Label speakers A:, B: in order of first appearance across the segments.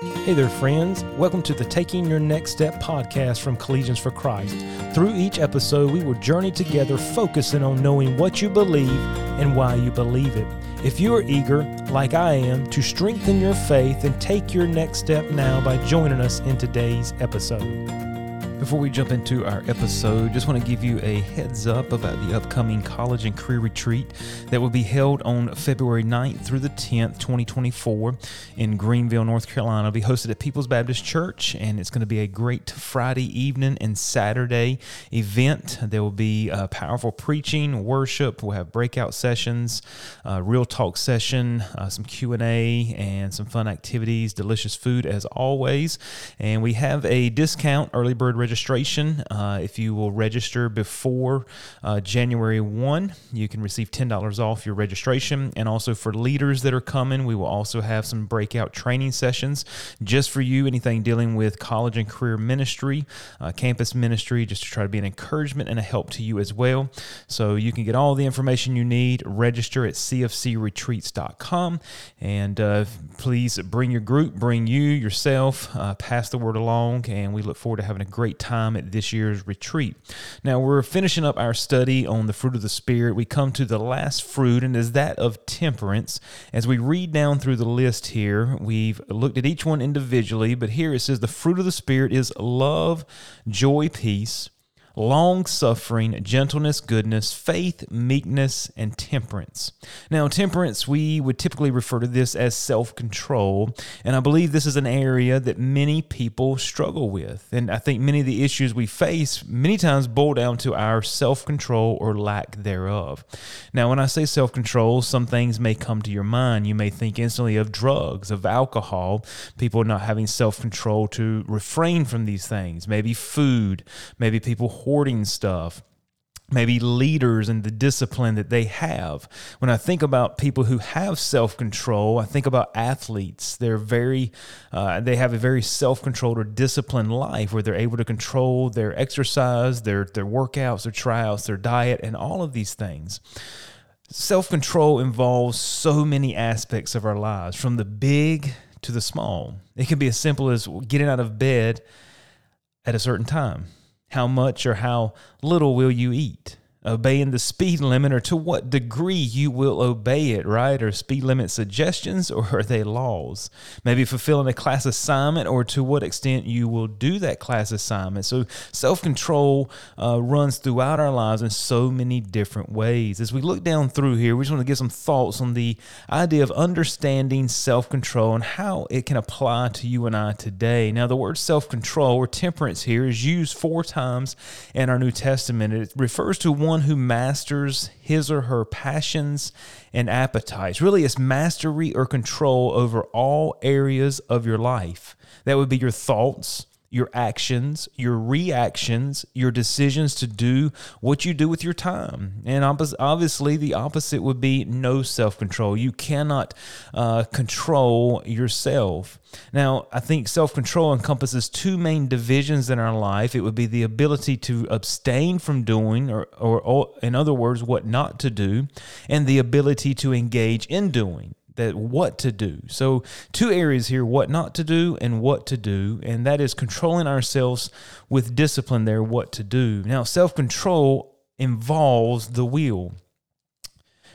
A: Hey there, friends. Welcome to the Taking Your Next Step podcast from Collegians for Christ. Through each episode, we will journey together focusing on knowing what you believe and why you believe it. If you are eager, like I am, to strengthen your faith and take your next step now by joining us in today's episode. Before we jump into our episode, just want to give you a heads up about the upcoming college and career retreat that will be held on February 9th through the 10th, 2024, in Greenville, North Carolina. It'll be hosted at People's Baptist Church, and it's going to be a great Friday evening and Saturday event. There will be uh, powerful preaching, worship. We'll have breakout sessions, uh, real talk session, uh, some Q and A, and some fun activities. Delicious food as always, and we have a discount early bird registration. Uh, if you will register before uh, January 1, you can receive $10 off your registration. And also for leaders that are coming, we will also have some breakout training sessions just for you, anything dealing with college and career ministry, uh, campus ministry, just to try to be an encouragement and a help to you as well. So you can get all the information you need, register at cfcretreats.com. And uh, please bring your group, bring you, yourself, uh, pass the word along. And we look forward to having a great time at this year's retreat. Now, we're finishing up our study on the fruit of the Spirit. We come to the last fruit, and is that of temperance. As we read down through the list here, we've looked at each one individually, but here it says the fruit of the Spirit is love, joy, peace long suffering, gentleness, goodness, faith, meekness, and temperance. Now, temperance, we would typically refer to this as self control, and I believe this is an area that many people struggle with. And I think many of the issues we face many times boil down to our self control or lack thereof. Now, when I say self control, some things may come to your mind. You may think instantly of drugs, of alcohol, people not having self control to refrain from these things, maybe food, maybe people hoarding stuff maybe leaders and the discipline that they have. When I think about people who have self control, I think about athletes. They're very, uh, they have a very self controlled or disciplined life where they're able to control their exercise, their their workouts, their tryouts, their diet, and all of these things. Self control involves so many aspects of our lives, from the big to the small. It can be as simple as getting out of bed at a certain time how much or how little will you eat? Obeying the speed limit or to what degree you will obey it, right? Are speed limit suggestions or are they laws? Maybe fulfilling a class assignment or to what extent you will do that class assignment. So self control uh, runs throughout our lives in so many different ways. As we look down through here, we just want to get some thoughts on the idea of understanding self control and how it can apply to you and I today. Now, the word self control or temperance here is used four times in our New Testament. It refers to one one who masters his or her passions and appetites. Really, it's mastery or control over all areas of your life. That would be your thoughts, your actions, your reactions, your decisions to do what you do with your time. And obviously, the opposite would be no self control. You cannot uh, control yourself. Now, I think self control encompasses two main divisions in our life. It would be the ability to abstain from doing, or, or, or in other words, what not to do, and the ability to engage in doing that what to do. So two areas here, what not to do and what to do, and that is controlling ourselves with discipline there what to do. Now, self-control involves the will.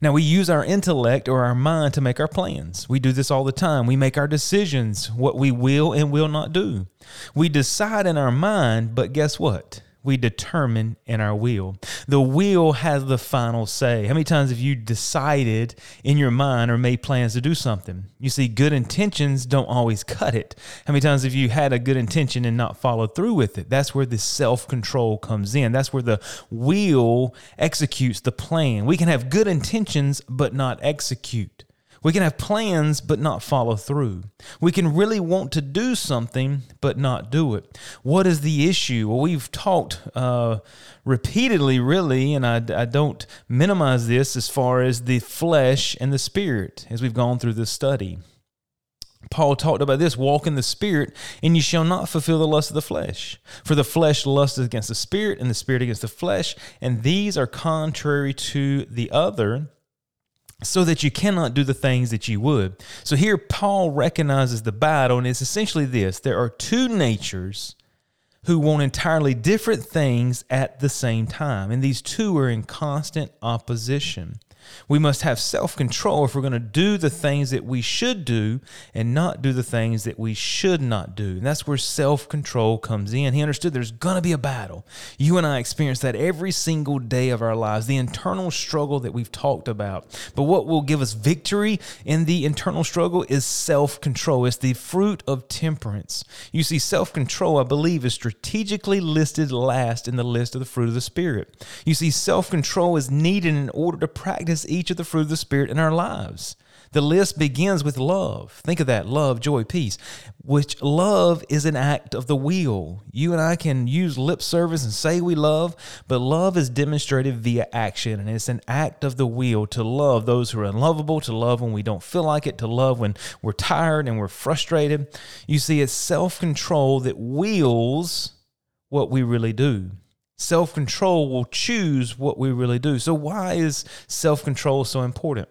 A: Now, we use our intellect or our mind to make our plans. We do this all the time. We make our decisions, what we will and will not do. We decide in our mind, but guess what? We determine in our will. The will has the final say. How many times have you decided in your mind or made plans to do something? You see, good intentions don't always cut it. How many times have you had a good intention and not followed through with it? That's where the self control comes in. That's where the will executes the plan. We can have good intentions but not execute. We can have plans but not follow through. We can really want to do something but not do it. What is the issue? Well, we've talked uh, repeatedly, really, and I, I don't minimize this as far as the flesh and the spirit as we've gone through this study. Paul talked about this walk in the spirit, and you shall not fulfill the lust of the flesh. For the flesh lusts against the spirit, and the spirit against the flesh, and these are contrary to the other so that you cannot do the things that you would. So here Paul recognizes the battle, and it's essentially this there are two natures who want entirely different things at the same time, and these two are in constant opposition. We must have self control if we're going to do the things that we should do and not do the things that we should not do. And that's where self control comes in. He understood there's going to be a battle. You and I experience that every single day of our lives, the internal struggle that we've talked about. But what will give us victory in the internal struggle is self control. It's the fruit of temperance. You see, self control, I believe, is strategically listed last in the list of the fruit of the Spirit. You see, self control is needed in order to practice practice each of the fruit of the Spirit in our lives. The list begins with love. Think of that love, joy, peace, which love is an act of the will. You and I can use lip service and say we love, but love is demonstrated via action, and it's an act of the will to love those who are unlovable, to love when we don't feel like it, to love when we're tired and we're frustrated. You see, it's self control that wills what we really do self control will choose what we really do. So, why is self control so important?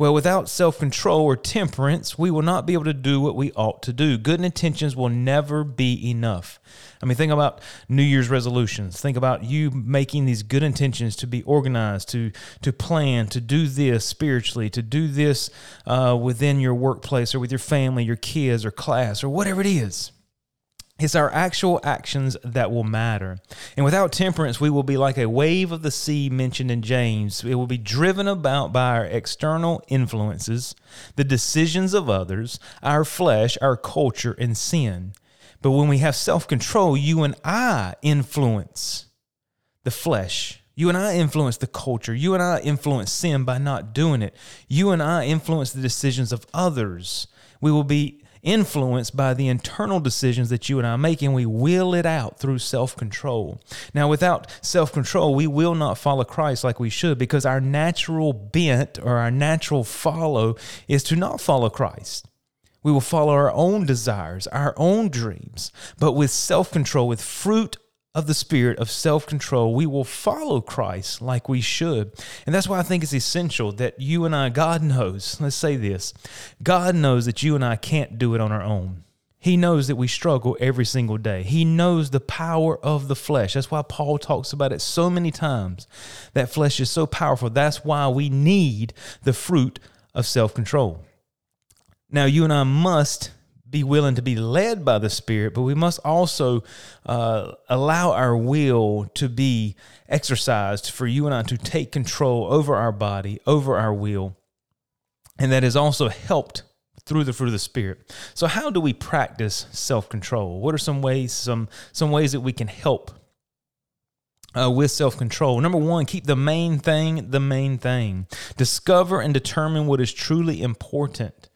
A: Well, without self control or temperance, we will not be able to do what we ought to do. Good intentions will never be enough. I mean, think about New Year's resolutions. Think about you making these good intentions to be organized, to to plan, to do this spiritually, to do this uh, within your workplace or with your family, your kids, or class, or whatever it is. It's our actual actions that will matter. And without temperance, we will be like a wave of the sea mentioned in James. It will be driven about by our external influences, the decisions of others, our flesh, our culture, and sin. But when we have self control, you and I influence the flesh. You and I influence the culture. You and I influence sin by not doing it. You and I influence the decisions of others. We will be influenced by the internal decisions that you and I make, and we will it out through self control. Now, without self control, we will not follow Christ like we should because our natural bent or our natural follow is to not follow Christ. We will follow our own desires, our own dreams, but with self control, with fruit of the spirit of self control, we will follow Christ like we should. And that's why I think it's essential that you and I, God knows, let's say this God knows that you and I can't do it on our own. He knows that we struggle every single day. He knows the power of the flesh. That's why Paul talks about it so many times. That flesh is so powerful. That's why we need the fruit of self control. Now, you and I must be willing to be led by the Spirit, but we must also uh, allow our will to be exercised for you and I to take control over our body, over our will. And that is also helped through the fruit of the Spirit. So, how do we practice self control? What are some ways, some, some ways that we can help uh, with self control. Number one, keep the main thing the main thing. Discover and determine what is truly important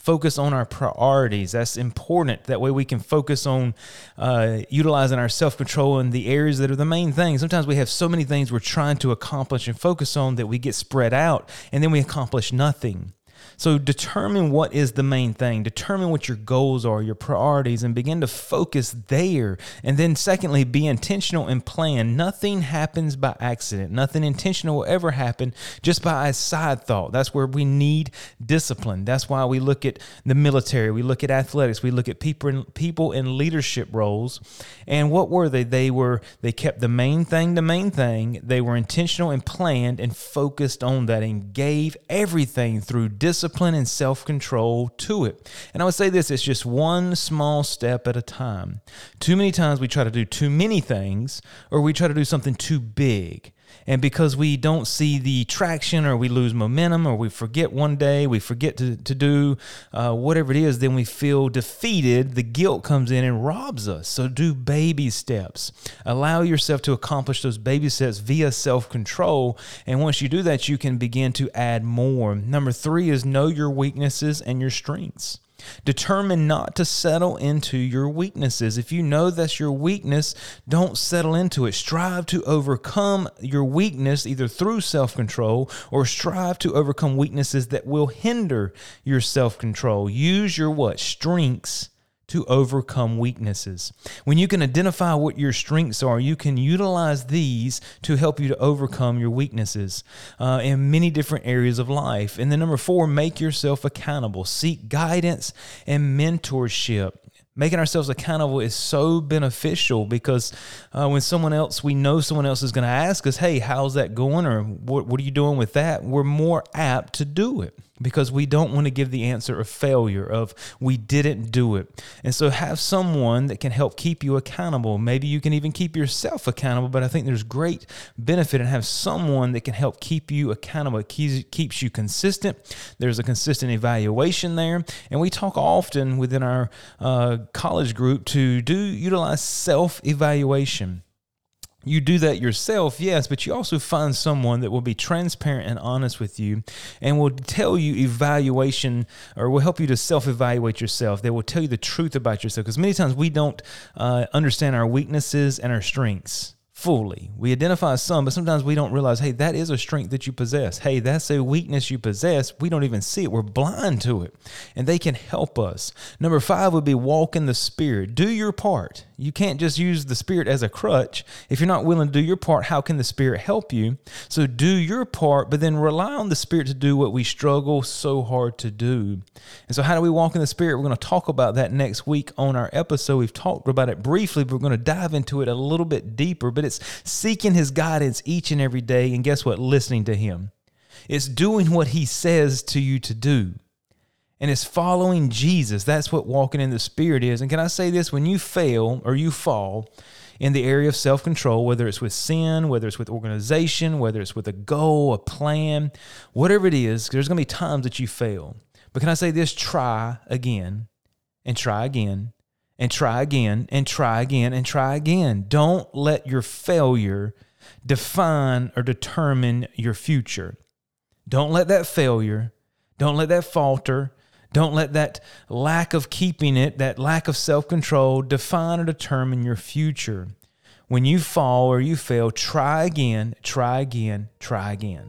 A: focus on our priorities. That's important. That way we can focus on uh, utilizing our self control in the areas that are the main things. Sometimes we have so many things we're trying to accomplish and focus on that we get spread out and then we accomplish nothing. So determine what is the main thing, determine what your goals are, your priorities, and begin to focus there. And then, secondly, be intentional and plan. Nothing happens by accident, nothing intentional will ever happen just by a side thought. That's where we need discipline. That's why we look at the military, we look at athletics, we look at people in, people in leadership roles. And what were they? They were, they kept the main thing the main thing. They were intentional and planned and focused on that and gave everything through discipline discipline and self control to it. And I would say this it's just one small step at a time. Too many times we try to do too many things or we try to do something too big. And because we don't see the traction or we lose momentum or we forget one day, we forget to, to do uh, whatever it is, then we feel defeated. The guilt comes in and robs us. So do baby steps. Allow yourself to accomplish those baby steps via self control. And once you do that, you can begin to add more. Number three is know your weaknesses and your strengths. Determine not to settle into your weaknesses. If you know that's your weakness, don't settle into it. Strive to overcome your weakness either through self control or strive to overcome weaknesses that will hinder your self control. Use your what? Strengths to overcome weaknesses. When you can identify what your strengths are, you can utilize these to help you to overcome your weaknesses uh, in many different areas of life. And then, number four, make yourself accountable. Seek guidance and mentorship making ourselves accountable is so beneficial because uh, when someone else we know someone else is going to ask us hey how's that going or what, what are you doing with that we're more apt to do it because we don't want to give the answer of failure of we didn't do it. And so have someone that can help keep you accountable. Maybe you can even keep yourself accountable but i think there's great benefit in have someone that can help keep you accountable. It keeps, you consistent. There's a consistent evaluation there. And we talk often within our uh, college group to do utilize self-evaluation you do that yourself, yes, but you also find someone that will be transparent and honest with you and will tell you evaluation or will help you to self evaluate yourself. They will tell you the truth about yourself because many times we don't uh, understand our weaknesses and our strengths fully. We identify some, but sometimes we don't realize, hey, that is a strength that you possess. Hey, that's a weakness you possess. We don't even see it. We're blind to it. And they can help us. Number five would be walk in the Spirit. Do your part. You can't just use the Spirit as a crutch. If you're not willing to do your part, how can the Spirit help you? So do your part, but then rely on the Spirit to do what we struggle so hard to do. And so, how do we walk in the Spirit? We're going to talk about that next week on our episode. We've talked about it briefly, but we're going to dive into it a little bit deeper. But seeking His guidance each and every day. And guess what? Listening to Him. It's doing what He says to you to do. And it's following Jesus. That's what walking in the Spirit is. And can I say this? When you fail or you fall, in the area of self control, whether it's with sin, whether it's with organization, whether it's with a goal, a plan, whatever it is, there's going to be times that you fail. But can I say this? Try again and try again and try again and try again and try again. Don't let your failure define or determine your future. Don't let that failure, don't let that falter, don't let that lack of keeping it, that lack of self control, define or determine your future. When you fall or you fail, try again, try again, try again.